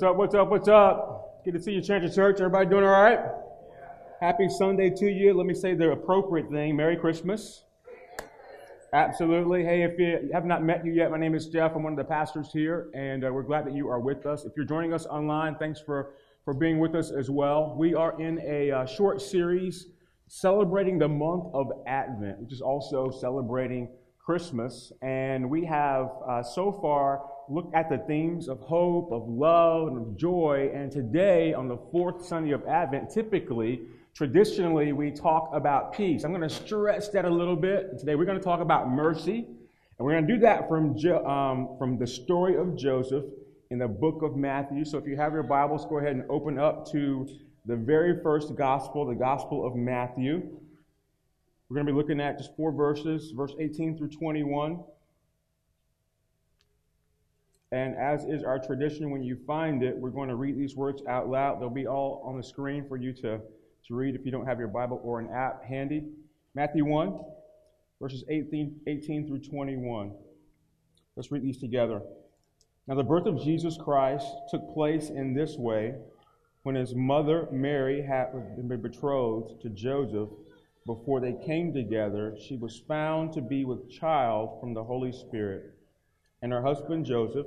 What's up? What's up? What's up? Good to see you, of Church. Everybody doing all right? Happy Sunday to you. Let me say the appropriate thing. Merry Christmas. Absolutely. Hey, if you have not met you yet, my name is Jeff. I'm one of the pastors here, and uh, we're glad that you are with us. If you're joining us online, thanks for, for being with us as well. We are in a uh, short series celebrating the month of Advent, which is also celebrating Christmas. And we have uh, so far looked at the themes of hope, of love, and of joy. And today, on the fourth Sunday of Advent, typically, traditionally, we talk about peace. I'm going to stretch that a little bit. Today, we're going to talk about mercy. And we're going to do that from, jo- um, from the story of Joseph in the book of Matthew. So if you have your Bibles, go ahead and open up to the very first gospel, the Gospel of Matthew. We're going to be looking at just four verses, verse 18 through 21. And as is our tradition, when you find it, we're going to read these words out loud. They'll be all on the screen for you to, to read if you don't have your Bible or an app handy. Matthew 1, verses 18, 18 through 21. Let's read these together. Now, the birth of Jesus Christ took place in this way when his mother Mary had been betrothed to Joseph. Before they came together, she was found to be with child from the Holy Spirit. And her husband Joseph,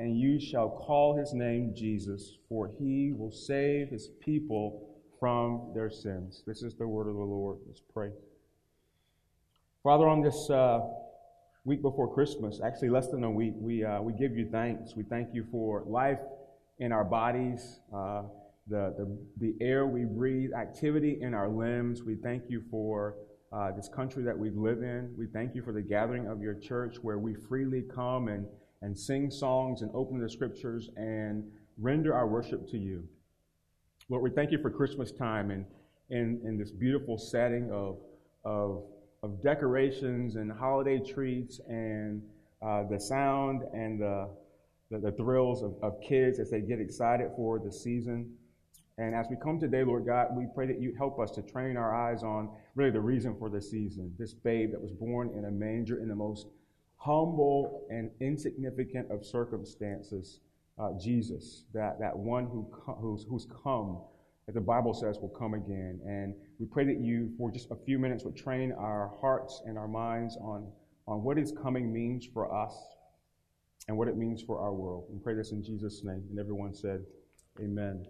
and you shall call his name Jesus, for he will save his people from their sins. This is the word of the Lord. Let's pray. Father, on this uh, week before Christmas, actually less than a week, we, uh, we give you thanks. We thank you for life in our bodies, uh, the, the, the air we breathe, activity in our limbs. We thank you for uh, this country that we live in. We thank you for the gathering of your church where we freely come and and sing songs and open the scriptures and render our worship to you. Lord, we thank you for Christmas time and in, in this beautiful setting of, of, of decorations and holiday treats and uh, the sound and the, the, the thrills of, of kids as they get excited for the season. And as we come today, Lord God, we pray that you help us to train our eyes on really the reason for the season. This babe that was born in a manger in the most humble and insignificant of circumstances, uh, Jesus, that, that one who who's, who's come, that the Bible says, will come again. And we pray that you, for just a few minutes, would train our hearts and our minds on, on what his coming means for us and what it means for our world. We pray this in Jesus' name. And everyone said, Amen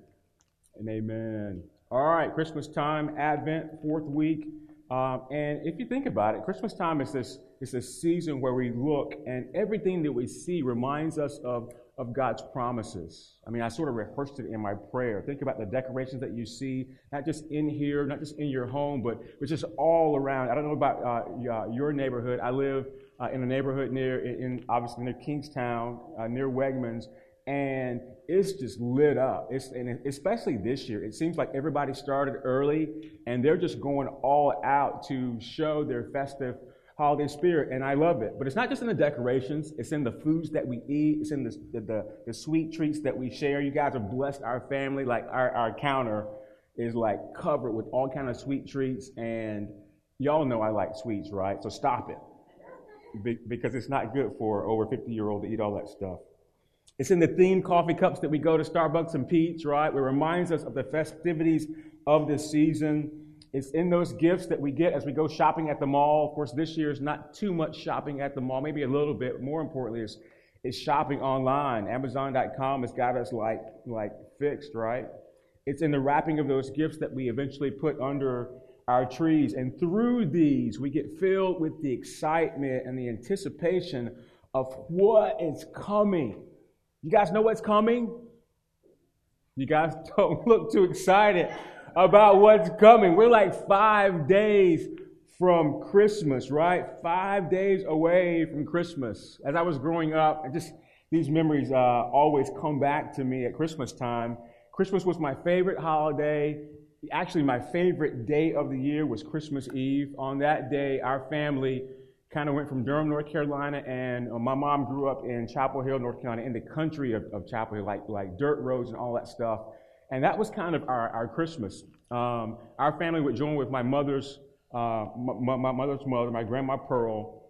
and amen. All right, Christmas time, Advent, fourth week. Um, and if you think about it, Christmas time is this, is a season where we look and everything that we see reminds us of, of God's promises. I mean, I sort of rehearsed it in my prayer. Think about the decorations that you see, not just in here, not just in your home, but it's just all around. I don't know about uh, your neighborhood. I live uh, in a neighborhood near, in, obviously near Kingstowne, uh, near Wegmans, and it's just lit up. It's, and especially this year, it seems like everybody started early and they're just going all out to show their festive holiday spirit, and I love it. But it's not just in the decorations, it's in the foods that we eat, it's in the, the, the, sweet treats that we share. You guys are blessed, our family, like our, our counter is like covered with all kind of sweet treats, and y'all know I like sweets, right? So stop it. Be, because it's not good for over 50 year old to eat all that stuff. It's in the themed coffee cups that we go to Starbucks and Peet's, right? It reminds us of the festivities of this season. It's in those gifts that we get as we go shopping at the mall. Of course, this year is not too much shopping at the mall, maybe a little bit. More importantly, is is shopping online. Amazon.com has got us like like fixed, right? It's in the wrapping of those gifts that we eventually put under our trees. And through these, we get filled with the excitement and the anticipation of what is coming. You guys know what's coming? You guys don't look too excited about what's coming. We're like five days from Christmas, right? Five days away from Christmas. As I was growing up, just these memories uh, always come back to me at Christmas time. Christmas was my favorite holiday actually my favorite day of the year was Christmas Eve. On that day, our family kind of went from Durham, North Carolina, and uh, my mom grew up in Chapel Hill, North Carolina, in the country of, of Chapel Hill, like, like dirt roads and all that stuff. And that was kind of our, our Christmas. Um, our family would join with my mother's, uh, my, my, mother's mother, my grandma Pearl.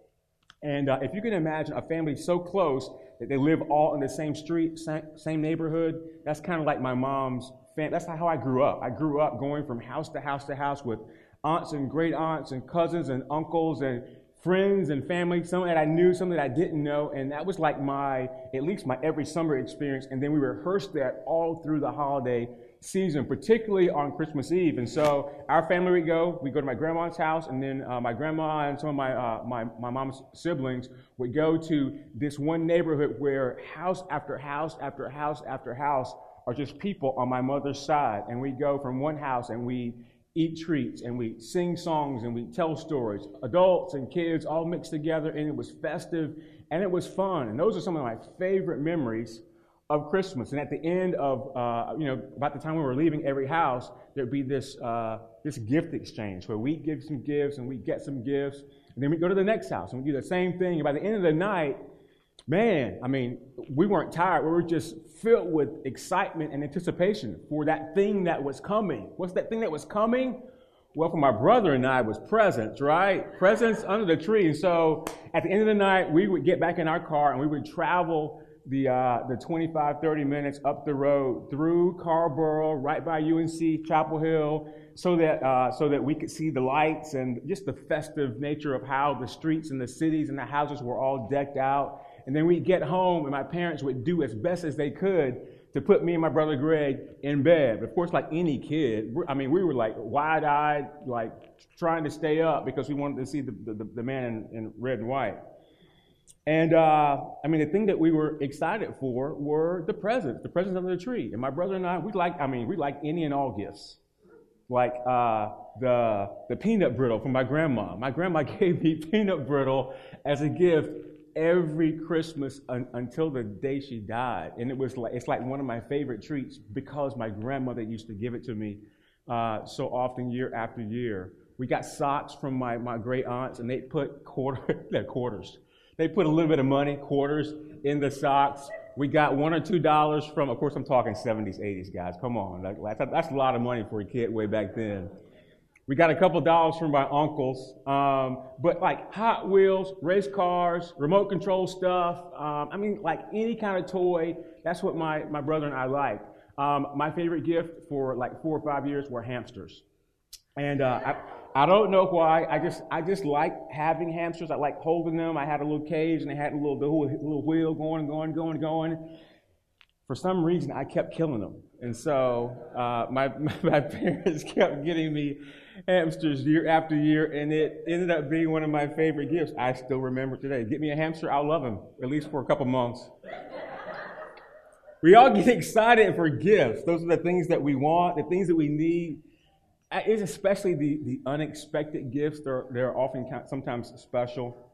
And uh, if you can imagine a family so close that they live all in the same street, same, same neighborhood, that's kind of like my mom's family. That's how I grew up. I grew up going from house to house to house with aunts and great aunts and cousins and uncles and friends and family, some that I knew, some that I didn't know, and that was like my, at least my every summer experience. And then we rehearsed that all through the holiday season, particularly on Christmas Eve. And so our family would go, we go to my grandma's house, and then uh, my grandma and some of my, uh, my, my mom's siblings would go to this one neighborhood where house after house after house after house are just people on my mother's side. And we go from one house and we eat treats and we sing songs and we tell stories. Adults and kids all mixed together, and it was festive and it was fun. And those are some of my favorite memories of Christmas. And at the end of, uh, you know, about the time we were leaving every house, there'd be this, uh, this gift exchange where we give some gifts and we get some gifts. And then we go to the next house and we do the same thing. And by the end of the night, man, I mean, we weren't tired. We were just filled with excitement and anticipation for that thing that was coming. What's that thing that was coming? Well, for my brother and I was presents, right? Presents under the tree. And so at the end of the night, we would get back in our car and we would travel the, uh, the 25, 30 minutes up the road through Carrboro, right by UNC Chapel Hill, so that, uh, so that we could see the lights and just the festive nature of how the streets and the cities and the houses were all decked out. And then we'd get home, and my parents would do as best as they could to put me and my brother Greg in bed. But of course, like any kid, I mean, we were like wide eyed, like trying to stay up because we wanted to see the, the, the man in, in, red and white. And uh, I mean, the thing that we were excited for were the presents, the presents under the tree. And my brother and I, we like, I mean, we like any and all gifts. Like uh, the, the peanut brittle from my grandma. My grandma gave me peanut brittle as a gift every Christmas un- until the day she died. And it was like, it's like one of my favorite treats because my grandmother used to give it to me uh, so often year after year. We got socks from my, my great aunts, and they put quarter, quarters. They put a little bit of money, quarters, in the socks. We got one or two dollars from, of course, I'm talking 70s, 80s, guys. Come on. that's a lot of money for a kid way back then. We got a couple dollars from my uncles, um, but like Hot Wheels, race cars, remote control stuff. Um, I mean, like any kind of toy. That's what my, my brother and I like. Um, my favorite gift for like four or five years were hamsters, and uh, I, I don't know why. I just I just like having hamsters. I like holding them. I had a little cage and they had a little the little wheel going, going, going, going. For some reason, I kept killing them, and so uh, my my parents kept getting me hamsters year after year, and it ended up being one of my favorite gifts. I still remember today. Get me a hamster, I'll love him, at least for a couple months. we all get excited for gifts. Those are the things that we want, the things that we need. It's especially the, the unexpected gifts. They're, they're often sometimes special.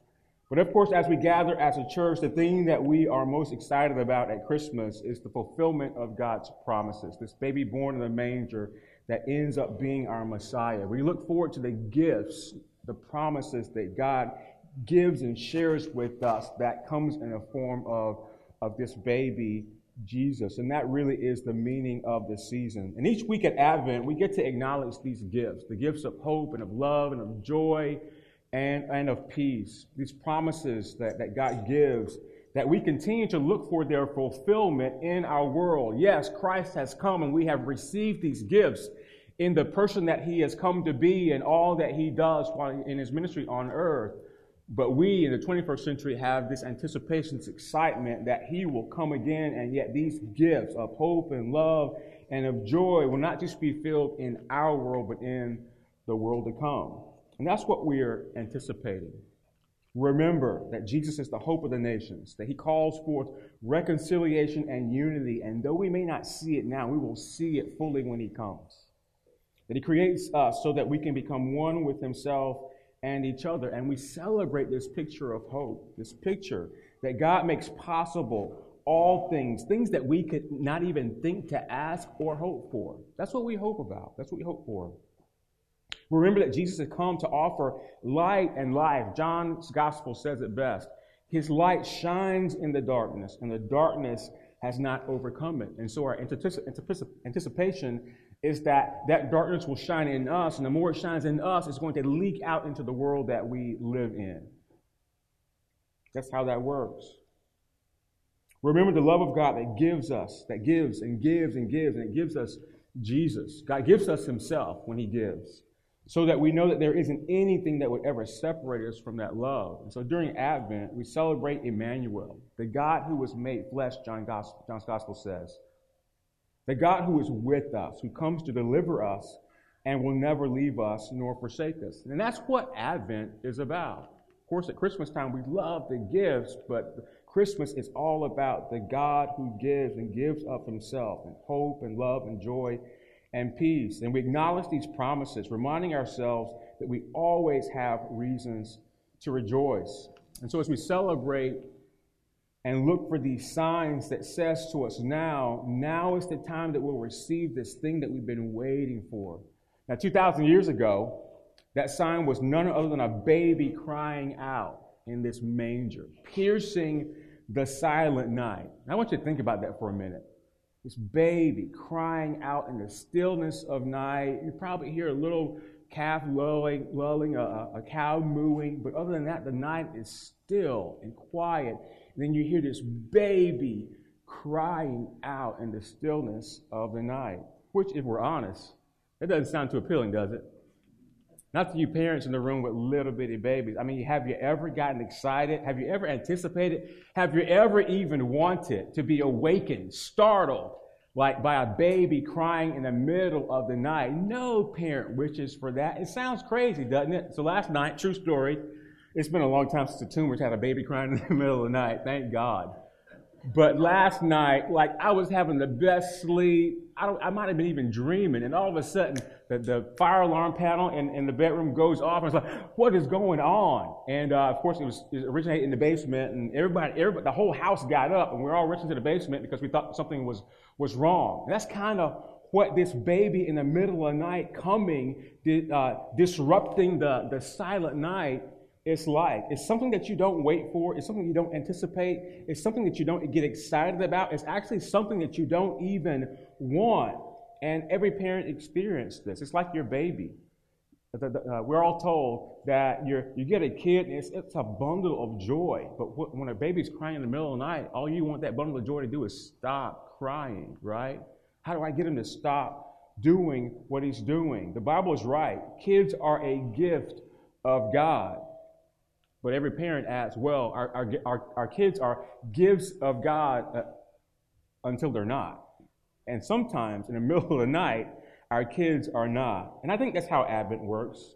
But of course, as we gather as a church, the thing that we are most excited about at Christmas is the fulfillment of God's promises. This baby born in the manger that ends up being our Messiah. We look forward to the gifts, the promises that God gives and shares with us that comes in the form of, of this baby Jesus. And that really is the meaning of the season. And each week at Advent, we get to acknowledge these gifts the gifts of hope and of love and of joy and, and of peace. These promises that, that God gives that we continue to look for their fulfillment in our world. Yes, Christ has come and we have received these gifts in the person that he has come to be and all that he does in his ministry on earth. But we in the 21st century have this anticipation, this excitement that he will come again, and yet these gifts of hope and love and of joy will not just be filled in our world, but in the world to come. And that's what we are anticipating. Remember that Jesus is the hope of the nations, that he calls forth reconciliation and unity, and though we may not see it now, we will see it fully when he comes that He creates us so that we can become one with Himself and each other. And we celebrate this picture of hope, this picture that God makes possible all things, things that we could not even think to ask or hope for. That's what we hope about. That's what we hope for. Remember that Jesus has come to offer light and life. John's gospel says it best. His light shines in the darkness, and the darkness has not overcome it. And so our anticipation is that that darkness will shine in us, and the more it shines in us, it's going to leak out into the world that we live in. That's how that works. Remember the love of God that gives us, that gives and gives and gives, and it gives us Jesus. God gives us Himself when He gives, so that we know that there isn't anything that would ever separate us from that love. And so during Advent, we celebrate Emmanuel, the God who was made flesh, John Gospel, John's Gospel says. The God who is with us, who comes to deliver us and will never leave us nor forsake us. And that's what Advent is about. Of course, at Christmas time, we love the gifts, but Christmas is all about the God who gives and gives up himself and hope and love and joy and peace. And we acknowledge these promises, reminding ourselves that we always have reasons to rejoice. And so as we celebrate and look for these signs that says to us now, now is the time that we'll receive this thing that we've been waiting for. Now, 2,000 years ago, that sign was none other than a baby crying out in this manger, piercing the silent night. I want you to think about that for a minute. This baby crying out in the stillness of night. You probably hear a little calf lulling, lulling a, a cow mooing, but other than that, the night is still and quiet. And then you hear this baby crying out in the stillness of the night, which, if we're honest, it doesn't sound too appealing, does it? Not to you parents in the room with little bitty babies. I mean, have you ever gotten excited? Have you ever anticipated? Have you ever even wanted to be awakened, startled, like by a baby crying in the middle of the night? No parent wishes for that. It sounds crazy, doesn't it? So last night, true story, it's been a long time since the tumors had a baby crying in the middle of the night. Thank God. But last night, like I was having the best sleep. I, I might have been even dreaming, and all of a sudden, the, the fire alarm panel in, in the bedroom goes off, and it's like, what is going on? And uh, of course, it was, it originated in the basement, and everybody, everybody, the whole house got up, and we are all rushing to the basement because we thought something was was wrong. And that's kind of what this baby in the middle of the night coming, uh, disrupting the, the silent night it's like. It's something that you don't wait for. It's something you don't anticipate. It's something that you don't get excited about. It's actually something that you don't even want. And every parent experienced this. It's like your baby. Uh, we're all told that you you get a kid and it's, it's a bundle of joy. But when a baby's crying in the middle of the night, all you want that bundle of joy to do is stop crying, right? How do I get him to stop doing what he's doing? The Bible is right. Kids are a gift of God. But every parent asks, well, our, our, our, our kids are gifts of God uh, until they're not. And sometimes in the middle of the night, our kids are not. And I think that's how Advent works.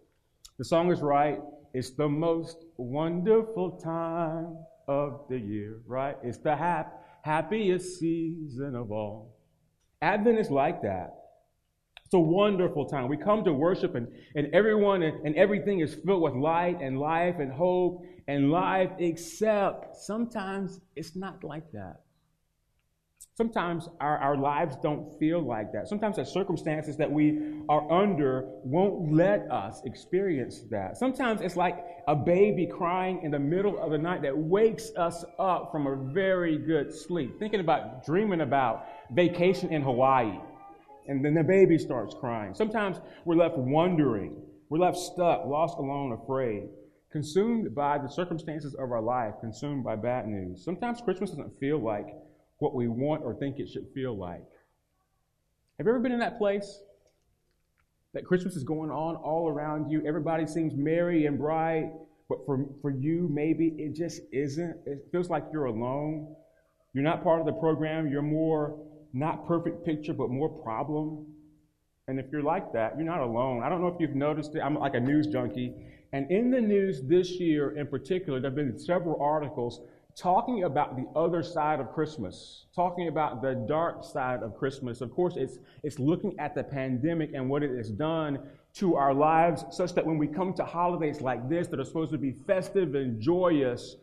The song is right. It's the most wonderful time of the year, right? It's the hap- happiest season of all. Advent is like that. It's a wonderful time. We come to worship, and, and everyone and, and everything is filled with light and life and hope and life, except sometimes it's not like that. Sometimes our, our lives don't feel like that. Sometimes the circumstances that we are under won't let us experience that. Sometimes it's like a baby crying in the middle of the night that wakes us up from a very good sleep. Thinking about, dreaming about vacation in Hawaii and then the baby starts crying. Sometimes we're left wondering, we're left stuck, lost, alone, afraid, consumed by the circumstances of our life, consumed by bad news. Sometimes Christmas doesn't feel like what we want or think it should feel like. Have you ever been in that place? That Christmas is going on all around you. Everybody seems merry and bright, but for, for you, maybe it just isn't. It feels like you're alone. You're not part of the program. You're more not perfect picture, but more problem. And if you're like that, you're not alone. I don't know if you've noticed it. I'm like a news junkie. And in the news this year in particular, there have been several articles talking about the other side of Christmas, talking about the dark side of Christmas. Of course, it's, it's looking at the pandemic and what it has done to our lives, such that when we come to holidays like this that are supposed to be festive and joyous,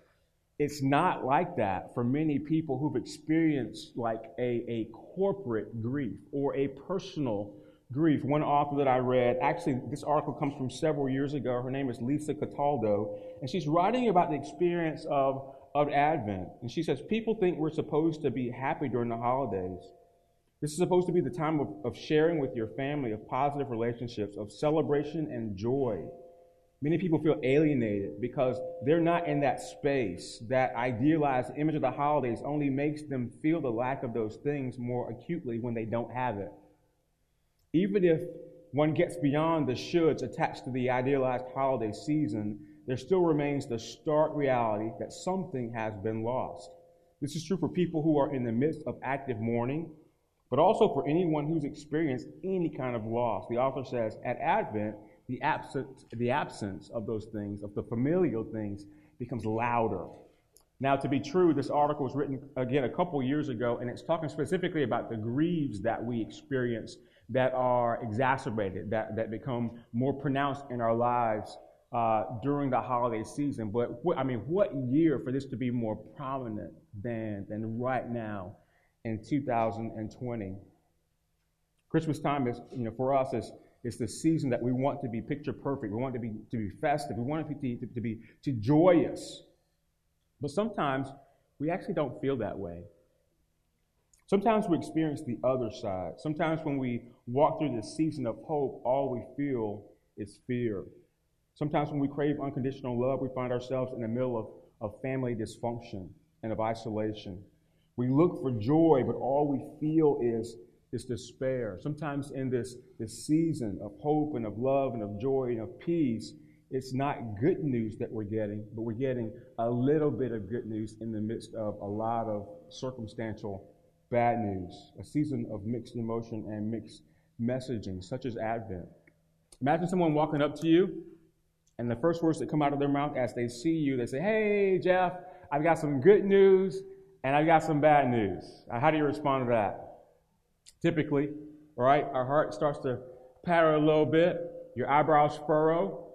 it's not like that for many people who've experienced like a, a corporate grief or a personal grief. One author that I read, actually, this article comes from several years ago. Her name is Lisa Cataldo, and she's writing about the experience of, of Advent. And she says, People think we're supposed to be happy during the holidays. This is supposed to be the time of, of sharing with your family, of positive relationships, of celebration and joy. Many people feel alienated because they're not in that space. That idealized image of the holidays only makes them feel the lack of those things more acutely when they don't have it. Even if one gets beyond the shoulds attached to the idealized holiday season, there still remains the stark reality that something has been lost. This is true for people who are in the midst of active mourning, but also for anyone who's experienced any kind of loss. The author says, at Advent, the absence, the absence of those things, of the familial things, becomes louder. Now, to be true, this article was written again a couple years ago, and it's talking specifically about the griefs that we experience that are exacerbated, that, that become more pronounced in our lives uh, during the holiday season. But what, I mean, what year for this to be more prominent than, than right now in 2020? Christmas time is, you know, for us is it's the season that we want to be picture perfect. We want to be to be festive. We want to be to, to be to joyous. But sometimes we actually don't feel that way. Sometimes we experience the other side. Sometimes when we walk through this season of hope, all we feel is fear. Sometimes when we crave unconditional love, we find ourselves in the middle of, of family dysfunction and of isolation. We look for joy, but all we feel is is despair. Sometimes in this, this season of hope and of love and of joy and of peace, it's not good news that we're getting, but we're getting a little bit of good news in the midst of a lot of circumstantial bad news. A season of mixed emotion and mixed messaging, such as Advent. Imagine someone walking up to you, and the first words that come out of their mouth as they see you, they say, Hey, Jeff, I've got some good news and I've got some bad news. How do you respond to that? Typically, right, our heart starts to patter a little bit, your eyebrows furrow,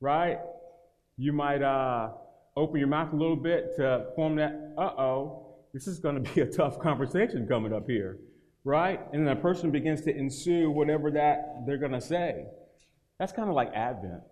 right? You might uh, open your mouth a little bit to form that, uh oh, this is going to be a tough conversation coming up here, right? And then a person begins to ensue whatever that they're going to say. That's kind of like Advent.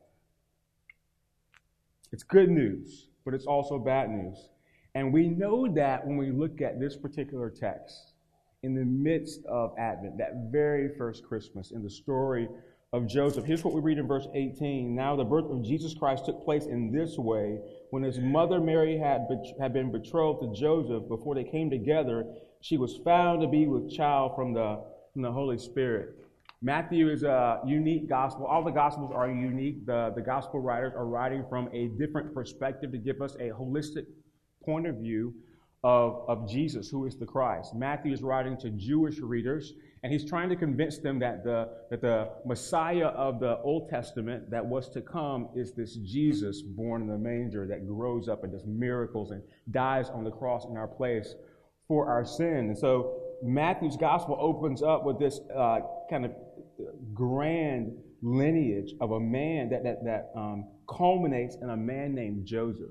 It's good news, but it's also bad news. And we know that when we look at this particular text in the midst of Advent, that very first Christmas, in the story of Joseph. Here's what we read in verse 18. Now, the birth of Jesus Christ took place in this way. When his mother Mary had, had been betrothed to Joseph, before they came together, she was found to be with child from the, from the Holy Spirit. Matthew is a unique gospel. All the gospels are unique. The, the gospel writers are writing from a different perspective to give us a holistic point of view of, of Jesus, who is the Christ. Matthew is writing to Jewish readers, and he's trying to convince them that the, that the Messiah of the Old Testament that was to come is this Jesus born in the manger that grows up and does miracles and dies on the cross in our place for our sin. And so Matthew's gospel opens up with this uh, kind of grand lineage of a man that, that, that um, culminates in a man named Joseph.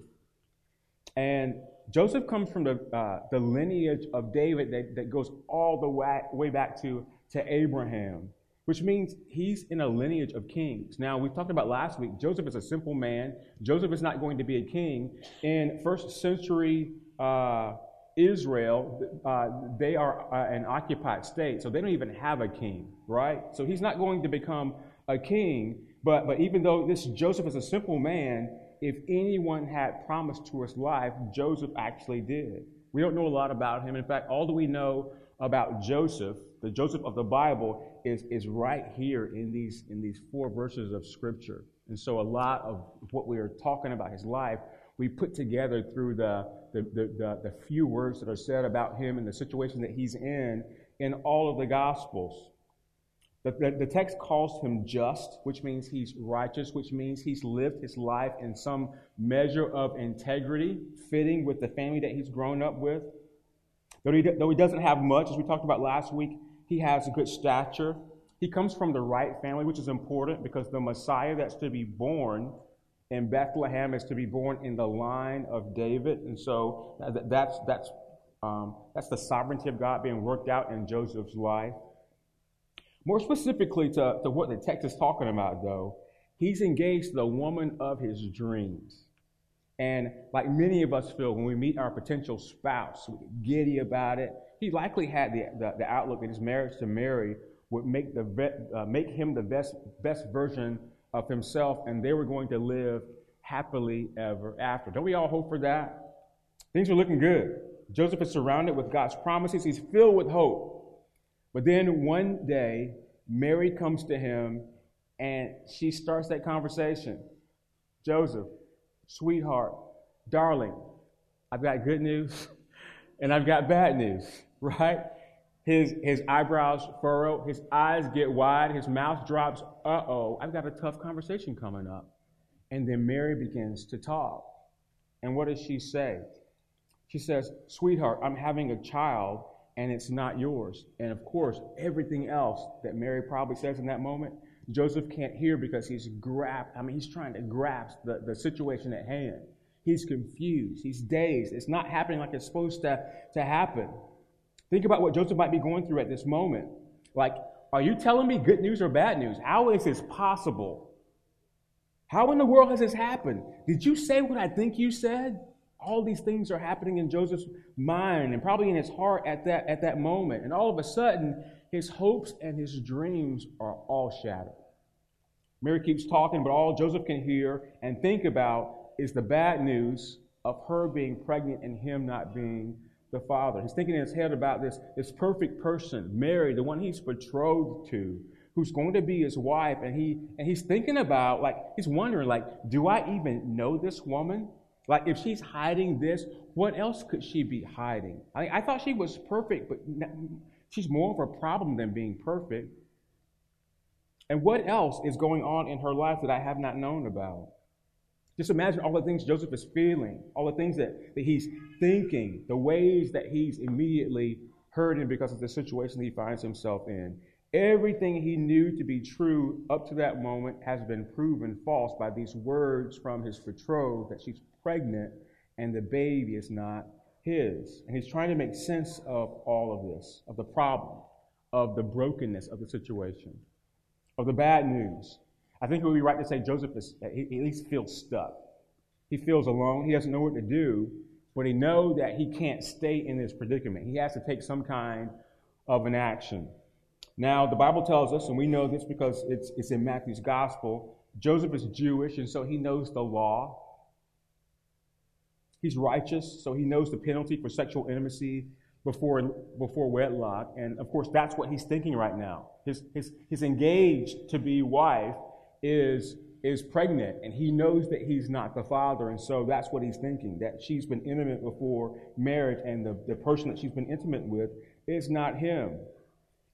And Joseph comes from the, uh, the lineage of David that, that goes all the way, way back to, to Abraham, which means he's in a lineage of kings. Now, we talked about last week, Joseph is a simple man. Joseph is not going to be a king. In first century uh, Israel, uh, they are uh, an occupied state, so they don't even have a king, right? So he's not going to become a king. But, but even though this Joseph is a simple man, if anyone had promised to us life, Joseph actually did. We don't know a lot about him. In fact, all that we know about Joseph, the Joseph of the Bible, is, is right here in these, in these four verses of Scripture. And so a lot of what we are talking about his life, we put together through the, the, the, the, the few words that are said about him and the situation that he's in in all of the Gospels. The, the, the, text calls him just, which means he's righteous, which means he's lived his life in some measure of integrity, fitting with the family that he's grown up with. Though he, though he doesn't have much, as we talked about last week, he has a good stature. He comes from the right family, which is important because the Messiah that's to be born and Bethlehem is to be born in the line of David. And so that's, that's, um, that's the sovereignty of God being worked out in Joseph's life. More specifically to, to what the text is talking about, though, he's engaged the woman of his dreams. And like many of us feel when we meet our potential spouse, we get giddy about it. He likely had the, the, the outlook that his marriage to Mary would make, the, uh, make him the best, best version of himself, and they were going to live happily ever after. Don't we all hope for that? Things are looking good. Joseph is surrounded with God's promises, he's filled with hope. But then one day, Mary comes to him and she starts that conversation. Joseph, sweetheart, darling, I've got good news and I've got bad news, right? His, his eyebrows furrow, his eyes get wide, his mouth drops. Uh oh, I've got a tough conversation coming up. And then Mary begins to talk. And what does she say? She says, Sweetheart, I'm having a child and it's not yours. And of course, everything else that Mary probably says in that moment Joseph can't hear because he's grasped, I mean, he's trying to grasp the, the situation at hand. He's confused. He's dazed. It's not happening like it's supposed to, to happen. Think about what Joseph might be going through at this moment. Like, are you telling me good news or bad news? How is this possible? How in the world has this happened? Did you say what I think you said? All these things are happening in Joseph's mind and probably in his heart at that, at that moment. And all of a sudden, his hopes and his dreams are all shattered. Mary keeps talking, but all Joseph can hear and think about is the bad news of her being pregnant and him not being the father. He's thinking in his head about this, this perfect person, Mary, the one he's betrothed to, who's going to be his wife, and he and he's thinking about like he's wondering, like, do I even know this woman? Like, if she's hiding this, what else could she be hiding? I, I thought she was perfect, but She's more of a problem than being perfect. And what else is going on in her life that I have not known about? Just imagine all the things Joseph is feeling, all the things that, that he's thinking, the ways that he's immediately hurting because of the situation he finds himself in. Everything he knew to be true up to that moment has been proven false by these words from his betrothed that she's pregnant and the baby is not his. And he's trying to make sense of all of this, of the problem, of the brokenness of the situation, of the bad news. I think it would be right to say Joseph is, he at least feels stuck. He feels alone. He doesn't know what to do, but he knows that he can't stay in this predicament. He has to take some kind of an action. Now, the Bible tells us, and we know this because it's, it's in Matthew's gospel, Joseph is Jewish, and so he knows the law. He's righteous, so he knows the penalty for sexual intimacy before, before wedlock. And of course, that's what he's thinking right now. His, his, his engaged to be wife is, is pregnant, and he knows that he's not the father. And so that's what he's thinking that she's been intimate before marriage, and the, the person that she's been intimate with is not him.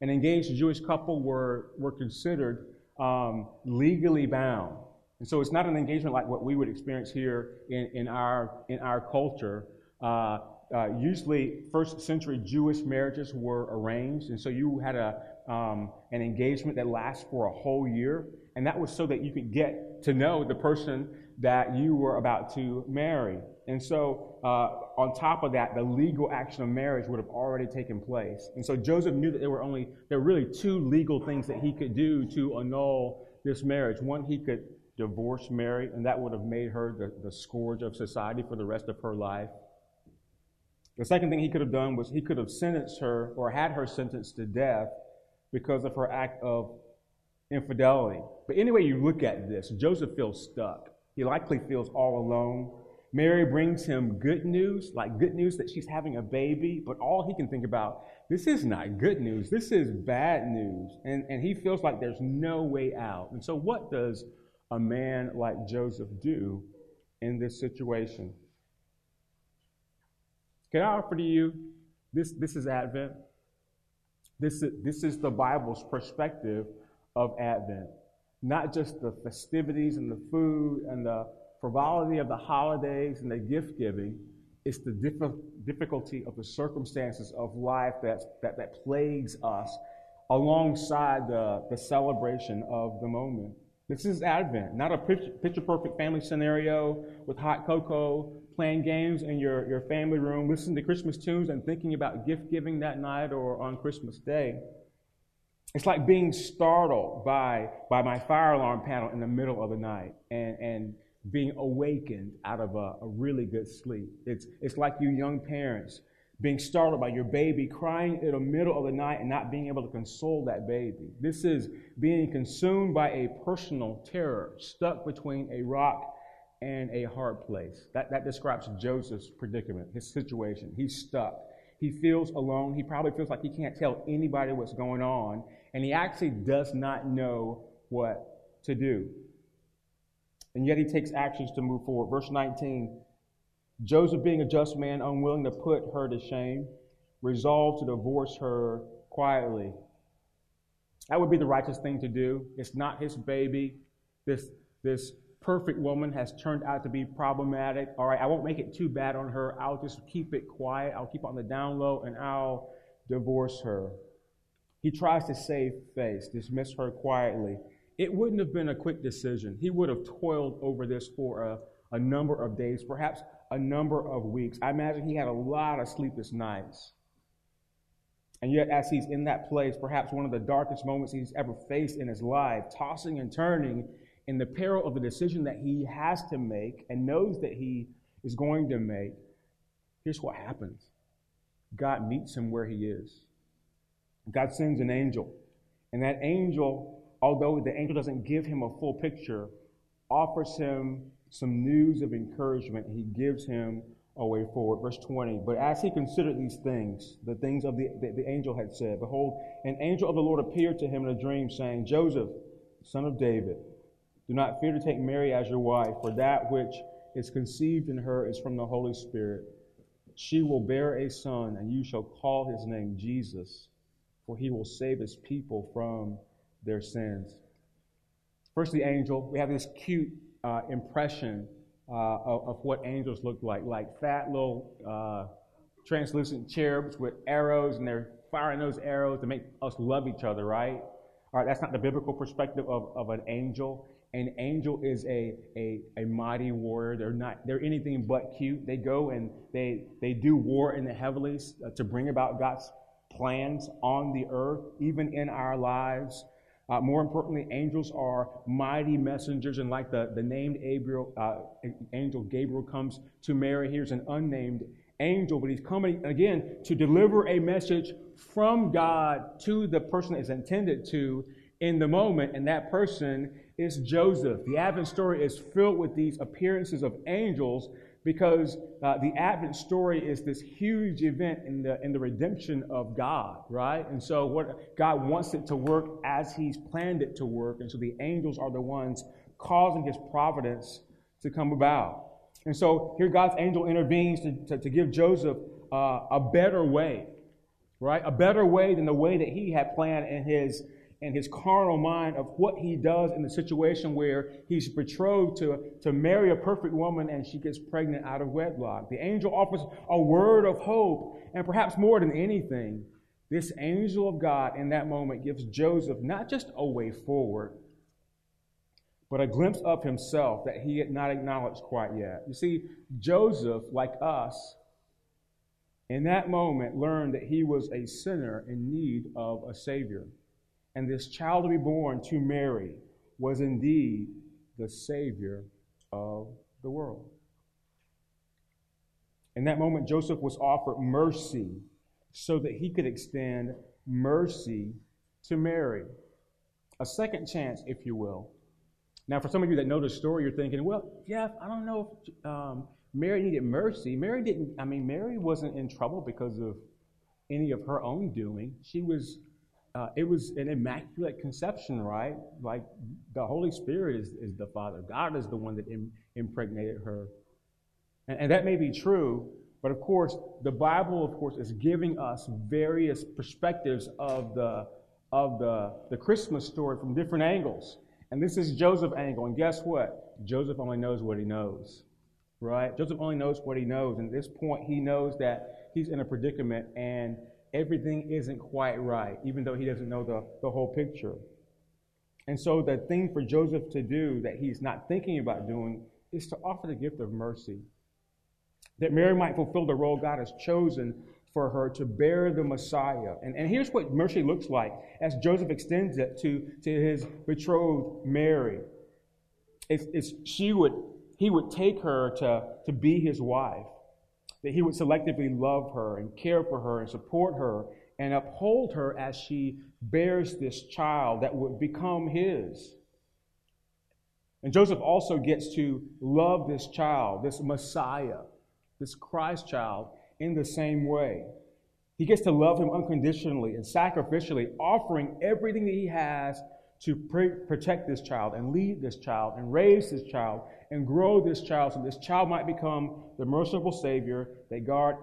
An engaged Jewish couple were, were considered um, legally bound. And so it's not an engagement like what we would experience here in, in, our, in our culture. Uh, uh, usually, first century Jewish marriages were arranged, and so you had a, um, an engagement that lasts for a whole year, and that was so that you could get to know the person that you were about to marry. And so, uh, on top of that, the legal action of marriage would have already taken place. And so Joseph knew that there were only there were really two legal things that he could do to annul this marriage. One, he could divorce Mary, and that would have made her the, the scourge of society for the rest of her life. The second thing he could have done was he could have sentenced her or had her sentenced to death because of her act of infidelity. But anyway, you look at this, Joseph feels stuck. He likely feels all alone. Mary brings him good news, like good news that she's having a baby, but all he can think about, this is not good news, this is bad news. And, and he feels like there's no way out. And so, what does a man like Joseph do in this situation? Can I offer to you this? This is Advent. This is, this is the Bible's perspective of Advent. Not just the festivities and the food and the frivolity of the holidays and the gift giving, it's the diff- difficulty of the circumstances of life that's, that, that plagues us alongside the, the celebration of the moment. This is Advent, not a picture perfect family scenario with hot cocoa, playing games in your, your family room, listening to Christmas tunes, and thinking about gift giving that night or on Christmas Day. It's like being startled by, by my fire alarm panel in the middle of the night and, and being awakened out of a, a really good sleep. It's, it's like you young parents being startled by your baby crying in the middle of the night and not being able to console that baby. This is being consumed by a personal terror, stuck between a rock and a hard place. That, that describes Joseph's predicament, his situation. He's stuck. He feels alone. He probably feels like he can't tell anybody what's going on, and he actually does not know what to do. And yet he takes actions to move forward. Verse 19 Joseph, being a just man, unwilling to put her to shame, resolved to divorce her quietly. That would be the righteous thing to do. It's not his baby. This, this perfect woman has turned out to be problematic. All right, I won't make it too bad on her. I'll just keep it quiet. I'll keep it on the down low and I'll divorce her. He tries to save face, dismiss her quietly. It wouldn't have been a quick decision. He would have toiled over this for a, a number of days, perhaps a number of weeks. I imagine he had a lot of sleepless nights. And yet, as he's in that place, perhaps one of the darkest moments he's ever faced in his life, tossing and turning in the peril of the decision that he has to make and knows that he is going to make, here's what happens God meets him where he is. God sends an angel. And that angel, although the angel doesn't give him a full picture, offers him some news of encouragement. He gives him a way forward. Verse 20. But as he considered these things, the things of the, the, the angel had said, Behold, an angel of the Lord appeared to him in a dream, saying, Joseph, son of David, do not fear to take Mary as your wife, for that which is conceived in her is from the Holy Spirit. She will bear a son, and you shall call his name Jesus, for he will save his people from their sins. First, the angel. We have this cute uh, impression uh, of, of, what angels look like, like fat little uh, translucent cherubs with arrows, and they're firing those arrows to make us love each other, right? All right, that's not the biblical perspective of, of an angel. An angel is a, a, a mighty warrior. They're not they're anything but cute. They go and they they do war in the heavens uh, to bring about God's plans on the earth, even in our lives. Uh, more importantly, angels are mighty messengers, and like the, the named Gabriel, uh, angel Gabriel comes to Mary, here's an unnamed angel, but he's coming again to deliver a message from God to the person it's intended to in the moment, and that person is Joseph. The Advent story is filled with these appearances of angels because uh, the Advent story is this huge event in the, in the redemption of God, right? And so, what God wants it to work as He's planned it to work. And so, the angels are the ones causing His providence to come about. And so, here God's angel intervenes to, to, to give Joseph uh, a better way, right? A better way than the way that he had planned in his and his carnal mind of what he does in the situation where he's betrothed to, to marry a perfect woman and she gets pregnant out of wedlock. The angel offers a word of hope, and perhaps more than anything, this angel of God in that moment gives Joseph not just a way forward, but a glimpse of himself that he had not acknowledged quite yet. You see, Joseph, like us, in that moment learned that he was a sinner in need of a Savior and this child to be born to Mary was indeed the Savior of the world. In that moment, Joseph was offered mercy so that he could extend mercy to Mary. A second chance, if you will. Now, for some of you that know the story, you're thinking, well, Jeff, I don't know if um, Mary needed mercy. Mary didn't, I mean, Mary wasn't in trouble because of any of her own doing. She was uh, it was an immaculate conception, right? Like the Holy Spirit is, is the Father. God is the one that Im- impregnated her. And, and that may be true, but of course, the Bible, of course, is giving us various perspectives of the, of the, the Christmas story from different angles. And this is Joseph's angle. And guess what? Joseph only knows what he knows, right? Joseph only knows what he knows. And at this point, he knows that he's in a predicament and everything isn't quite right, even though he doesn't know the, the whole picture. And so the thing for Joseph to do that he's not thinking about doing is to offer the gift of mercy. That Mary might fulfill the role God has chosen for her to bear the Messiah. And, and here's what mercy looks like as Joseph extends it to, to his betrothed Mary. It's, it's, she would, he would take her to, to be his wife, that he would selectively love her and care for her and support her and uphold her as she bears this child that would become his. And Joseph also gets to love this child, this Messiah, this Christ child, in the same way. He gets to love him unconditionally and sacrificially, offering everything that he has to protect this child and lead this child and raise this child and grow this child so this child might become the merciful Savior that God,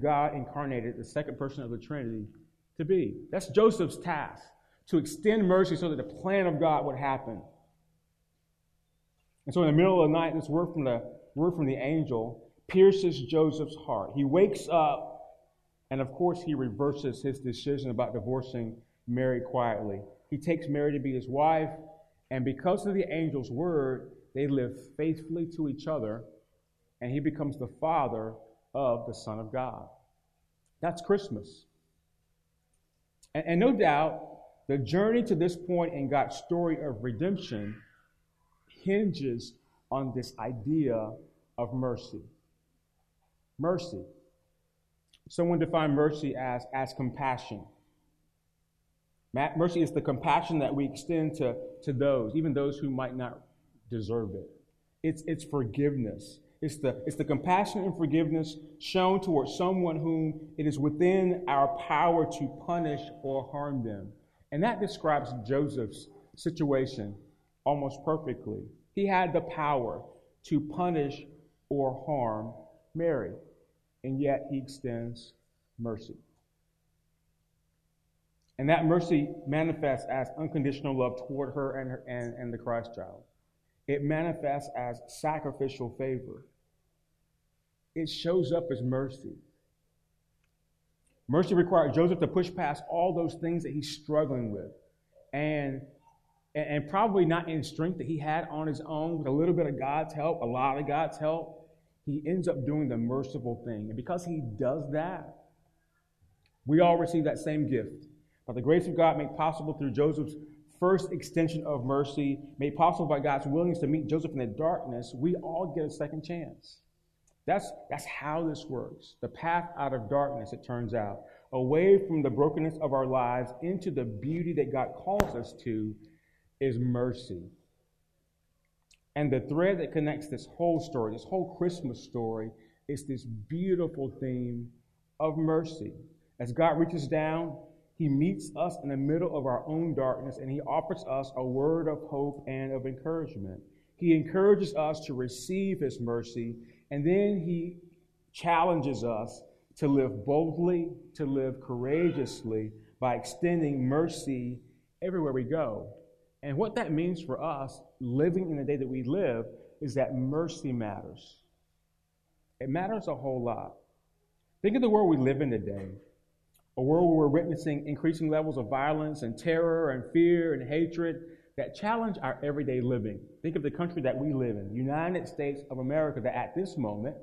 God incarnated, the second person of the Trinity, to be. That's Joseph's task, to extend mercy so that the plan of God would happen. And so in the middle of the night, this word from the word from the angel pierces Joseph's heart. He wakes up, and of course, he reverses his decision about divorcing Mary quietly. He takes Mary to be his wife, and because of the angel's word, they live faithfully to each other, and he becomes the father of the Son of God. That's Christmas. And, and no doubt, the journey to this point in God's story of redemption hinges on this idea of mercy. Mercy. Someone defined mercy as, as compassion. Mercy is the compassion that we extend to, to those, even those who might not deserve it. It's, it's forgiveness. It's the, it's the compassion and forgiveness shown towards someone whom it is within our power to punish or harm them. And that describes Joseph's situation almost perfectly. He had the power to punish or harm Mary, and yet he extends mercy. And that mercy manifests as unconditional love toward her and, her, and, and the Christ child. It manifests as sacrificial favor. It shows up as mercy. Mercy required Joseph to push past all those things that he's struggling with. And, and probably not in strength that he had on his own, with a little bit of God's help, a lot of God's help, he ends up doing the merciful thing. And because he does that, we all receive that same gift by the grace of God made possible through Joseph's first extension of mercy, made possible by God's willingness to meet Joseph in the darkness, we all get a second chance. That's, that's how this works. The path out of darkness, it turns out, away from the brokenness of our lives into the beauty that God calls us to, is mercy. And the thread that connects this whole story, this whole Christmas story, is this beautiful theme of mercy. As God reaches down he meets us in the middle of our own darkness and he offers us a word of hope and of encouragement. He encourages us to receive his mercy and then he challenges us to live boldly, to live courageously by extending mercy everywhere we go. And what that means for us living in the day that we live is that mercy matters. It matters a whole lot. Think of the world we live in today a world where we're witnessing increasing levels of violence and terror and fear and hatred that challenge our everyday living. Think of the country that we live in, the United States of America, that at this moment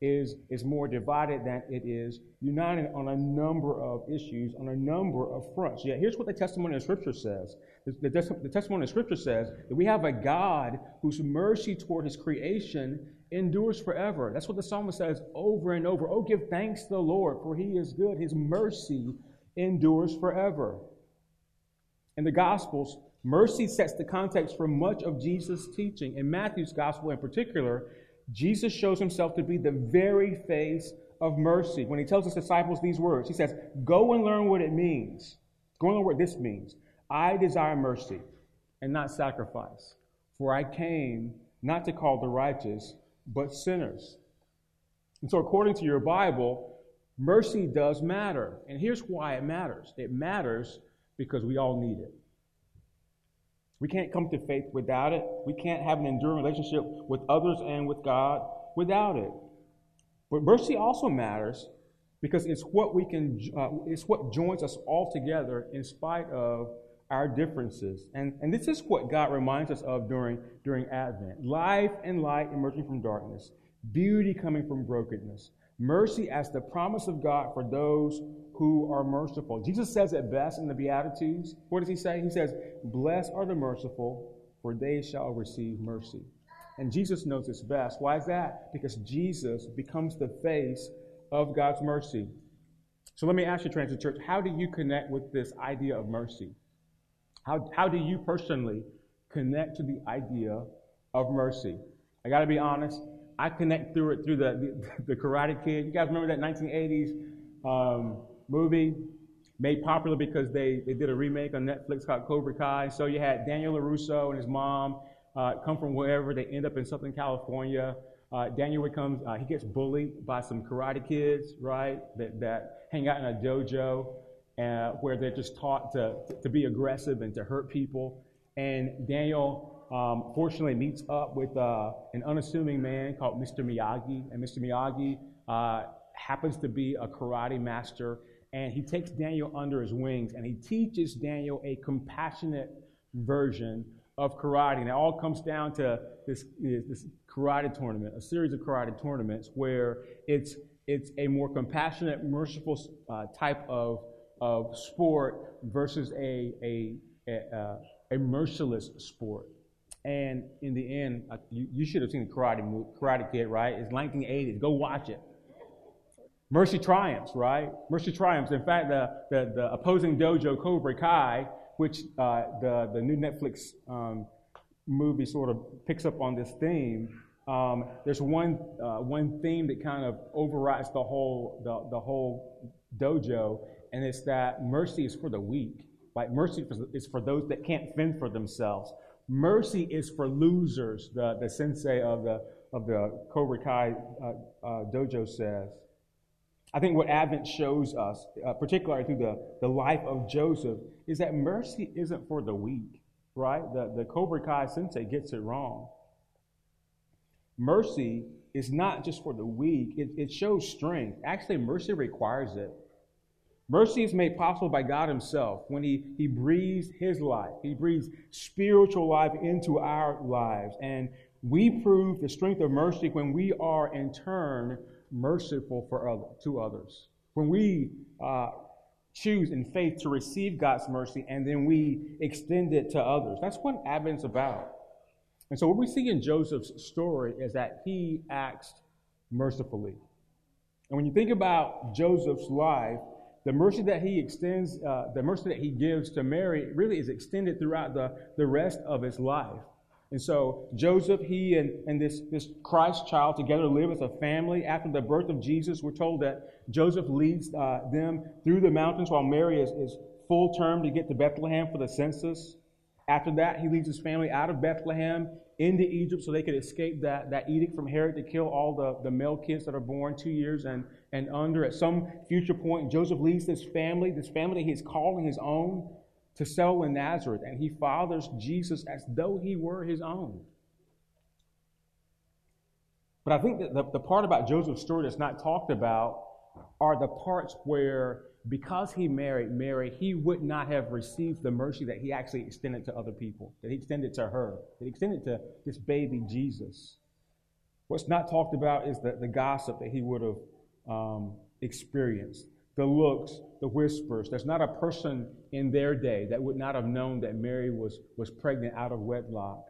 is, is more divided than it is united on a number of issues, on a number of fronts. Yet here's what the testimony of Scripture says. The, testimony of Scripture says that we have a God whose mercy toward his creation endures forever. That's what the psalmist says over and over. Oh, give thanks to the Lord, for he is good. His mercy endures forever. In the Gospels, mercy sets the context for much of Jesus' teaching. In Matthew's Gospel in particular, Jesus shows himself to be the very face of mercy. When he tells his disciples these words, he says, Go and learn what it means. Go and learn what this means. I desire mercy and not sacrifice, for I came not to call the righteous, but sinners. And so, according to your Bible, mercy does matter. And here's why it matters it matters because we all need it. We can't come to faith without it. We can't have an enduring relationship with others and with God without it. But mercy also matters because it's what we can, uh, it's what joins us all together in spite of our differences. And, and this is what God reminds us of during, during Advent life and light emerging from darkness, beauty coming from brokenness, mercy as the promise of God for those who are merciful. Jesus says it best in the Beatitudes. What does he say? He says, Blessed are the merciful, for they shall receive mercy. And Jesus knows this best. Why is that? Because Jesus becomes the face of God's mercy. So let me ask you, Transit Church, how do you connect with this idea of mercy? How, how do you personally connect to the idea of mercy? I got to be honest, I connect through it through the, the, the, Karate Kid. You guys remember that 1980s um, movie? Made popular because they, they did a remake on Netflix called Cobra Kai. So you had Daniel LaRusso and his mom uh, come from wherever. They end up in Southern California. Uh, Daniel becomes, uh, he gets bullied by some karate kids, right, that, that hang out in a dojo uh, where they're just taught to, to be aggressive and to hurt people. And Daniel, um, fortunately, meets up with uh, an unassuming man called Mr. Miyagi. And Mr. Miyagi uh, happens to be a karate master. And he takes Daniel under his wings and he teaches Daniel a compassionate version of karate. And it all comes down to this, this karate tournament, a series of karate tournaments where it's, it's a more compassionate, merciful uh, type of, of sport versus a, a, a, uh, a merciless sport. And in the end, uh, you, you, should have seen the Karate, karate Kid, right? It's 1980s. Go watch it. Mercy triumphs, right? Mercy triumphs. In fact, the, the, the opposing dojo, Cobra Kai, which uh, the, the new Netflix um, movie sort of picks up on this theme. Um, there's one, uh, one theme that kind of overrides the whole, the, the whole dojo, and it's that mercy is for the weak. Like mercy is for those that can't fend for themselves. Mercy is for losers, the, the sensei of the, of the Cobra Kai uh, uh, dojo says. I think what Advent shows us, uh, particularly through the, the life of Joseph, is that mercy isn't for the weak, right? The, the Cobra Kai sensei gets it wrong. Mercy is not just for the weak, it, it shows strength. Actually, mercy requires it. Mercy is made possible by God Himself when He, he breathes His life. He breathes spiritual life into our lives. And we prove the strength of mercy when we are, in turn, merciful for other, to others. When we uh, choose in faith to receive God's mercy and then we extend it to others. That's what Advent's about. And so, what we see in Joseph's story is that he acts mercifully. And when you think about Joseph's life, the mercy that he extends, uh, the mercy that he gives to Mary really is extended throughout the, the rest of his life. And so Joseph, he and, and this, this Christ child together live as a family. After the birth of Jesus, we're told that Joseph leads uh, them through the mountains while Mary is, is full term to get to Bethlehem for the census. After that, he leads his family out of Bethlehem into Egypt so they could escape that, that edict from Herod to kill all the, the male kids that are born two years and, and under. At some future point, Joseph leads this family, this family that he's calling his own, to settle in Nazareth, and he fathers Jesus as though he were his own. But I think that the, the part about Joseph's story that's not talked about are the parts where, because he married Mary, he would not have received the mercy that he actually extended to other people, that he extended to her, that he extended to this baby Jesus. What's not talked about is the, the gossip that he would have um, the looks, the whispers. There's not a person in their day that would not have known that Mary was, was pregnant out of wedlock.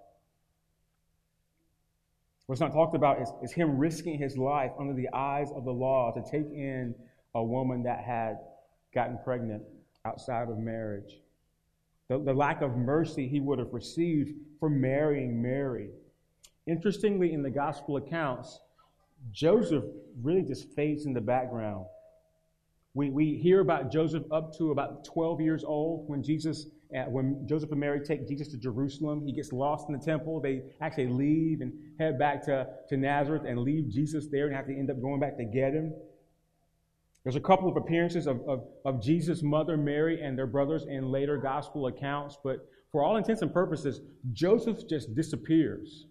What's not talked about is, is him risking his life under the eyes of the law to take in a woman that had gotten pregnant outside of marriage. The, the lack of mercy he would have received for marrying Mary. Interestingly, in the gospel accounts, Joseph really just fades in the background. We, we hear about Joseph up to about 12 years old when Jesus, uh, when Joseph and Mary take Jesus to Jerusalem. He gets lost in the temple. They actually leave and head back to, to Nazareth and leave Jesus there and have to end up going back to get him. There's a couple of appearances of, of, of Jesus' mother, Mary, and their brothers in later gospel accounts, but for all intents and purposes, Joseph just disappears.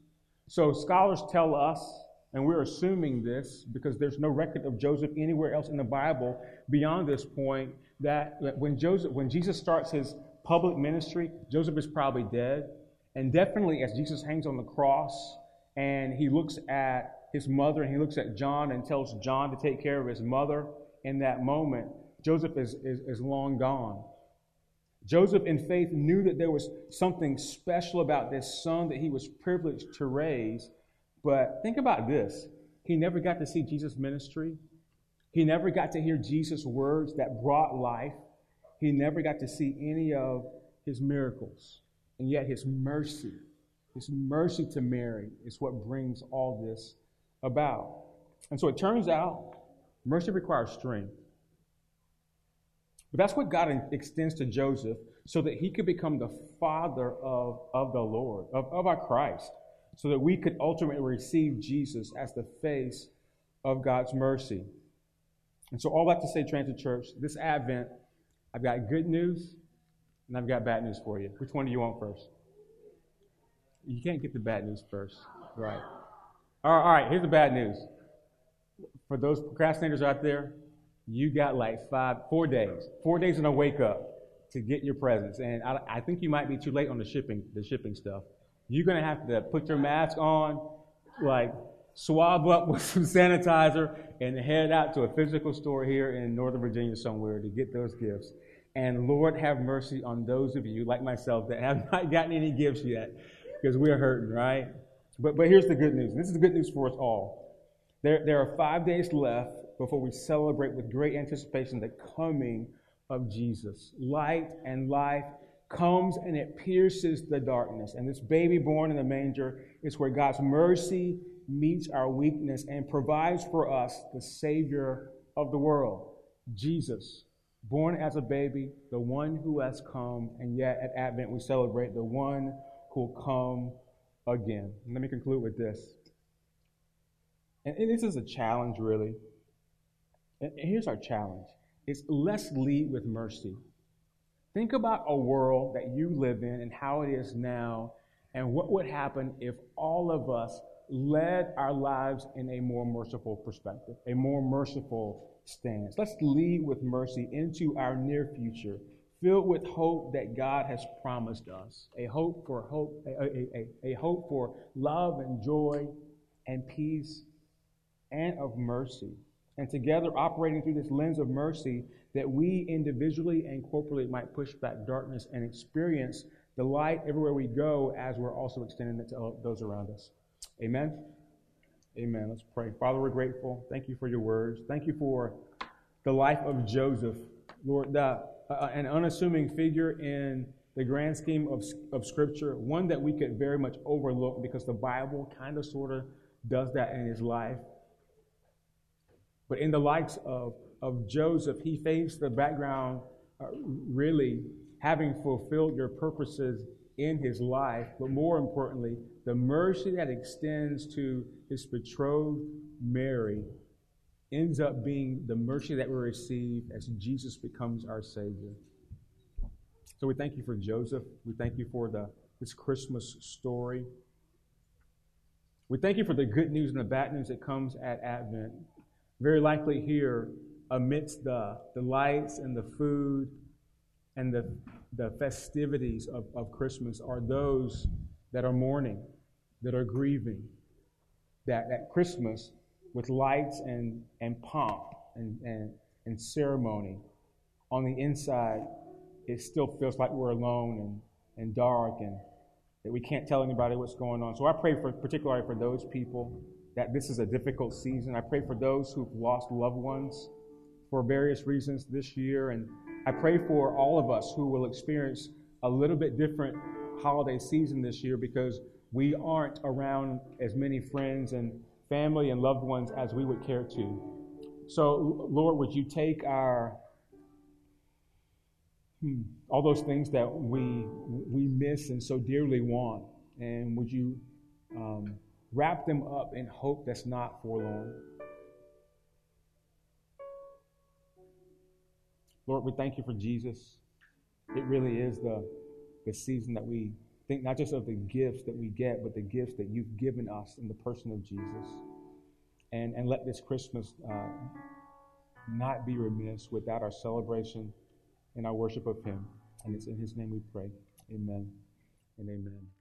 So scholars tell us and we're assuming this because there's no record of Joseph anywhere else in the Bible beyond this point that when Joseph, when Jesus starts his public ministry, Joseph is probably dead. And definitely, as Jesus hangs on the cross and he looks at his mother and he looks at John and tells John to take care of his mother in that moment, Joseph is, is, is long gone. Joseph, in faith, knew that there was something special about this son that he was privileged to raise. But think about this he never got to see Jesus' ministry, he never got to hear Jesus' words that brought life, he never got to see any of his miracles. And yet, his mercy, his mercy to Mary, is what brings all this about. And so it turns out mercy requires strength. But that's what God extends to Joseph so that he could become the father of, of the Lord, of, of our Christ, so that we could ultimately receive Jesus as the face of God's mercy. And so, all that to say, Transit Church, this Advent, I've got good news and I've got bad news for you. Which one do you want first? You can't get the bad news first. Right. All right, all right here's the bad news. For those procrastinators out there, you got like five, four days, four days in a wake up to get your presents. And I, I think you might be too late on the shipping, the shipping stuff. You're gonna have to put your mask on, like swab up with some sanitizer, and head out to a physical store here in Northern Virginia somewhere to get those gifts. And Lord, have mercy on those of you like myself that have not gotten any gifts yet, because we are hurting, right? But but here's the good news. This is the good news for us all. There there are five days left before we celebrate with great anticipation the coming of Jesus. Light and life comes and it pierces the darkness. And this baby born in the manger is where God's mercy meets our weakness and provides for us the Savior of the world, Jesus. Born as a baby, the one who has come, and yet at Advent we celebrate the one who will come again. And let me conclude with this. And this is a challenge, really. And here's our challenge it's let's lead with mercy. Think about a world that you live in and how it is now, and what would happen if all of us led our lives in a more merciful perspective, a more merciful stance. Let's lead with mercy into our near future, filled with hope that God has promised us, a hope for hope, a, a, a, a hope for love and joy and peace and of mercy and together operating through this lens of mercy that we individually and corporately might push back darkness and experience the light everywhere we go as we're also extending it to those around us. Amen. Amen. Let's pray. Father, we're grateful. Thank you for your words. Thank you for the life of Joseph, Lord, the, uh, an unassuming figure in the grand scheme of, of Scripture, one that we could very much overlook because the Bible kind of sort of does that in his life. But in the likes of, of Joseph, he faced the background uh, really having fulfilled your purposes in his life, but more importantly, the mercy that extends to his betrothed Mary ends up being the mercy that we receive as Jesus becomes our Savior. So we thank you for Joseph. We thank you for the, this Christmas story. We thank you for the good news and the bad news that comes at Advent very likely here amidst the, the lights and the food and the, the festivities of, of Christmas are those that are mourning, that are grieving. That, at Christmas, with lights and, and pomp and, and, and ceremony, on the inside, it still feels like we're alone and, and dark and that we can't tell anybody what's going on. So I pray for particularly for those people that this is a difficult season. I pray for those who've lost loved ones for various reasons this year. And I pray for all of us who will experience a little bit different holiday season this year because we aren't around as many friends and family and loved ones as we would care to. So, Lord, would you take our hmm, all those things that we we miss and so dearly want, and would you um, Wrap them up in hope that's not forlorn. Lord, we thank you for Jesus. It really is the, the season that we think not just of the gifts that we get, but the gifts that you've given us in the person of Jesus. And, and let this Christmas uh, not be remiss without our celebration and our worship of Him. And it's in his name we pray. Amen and amen.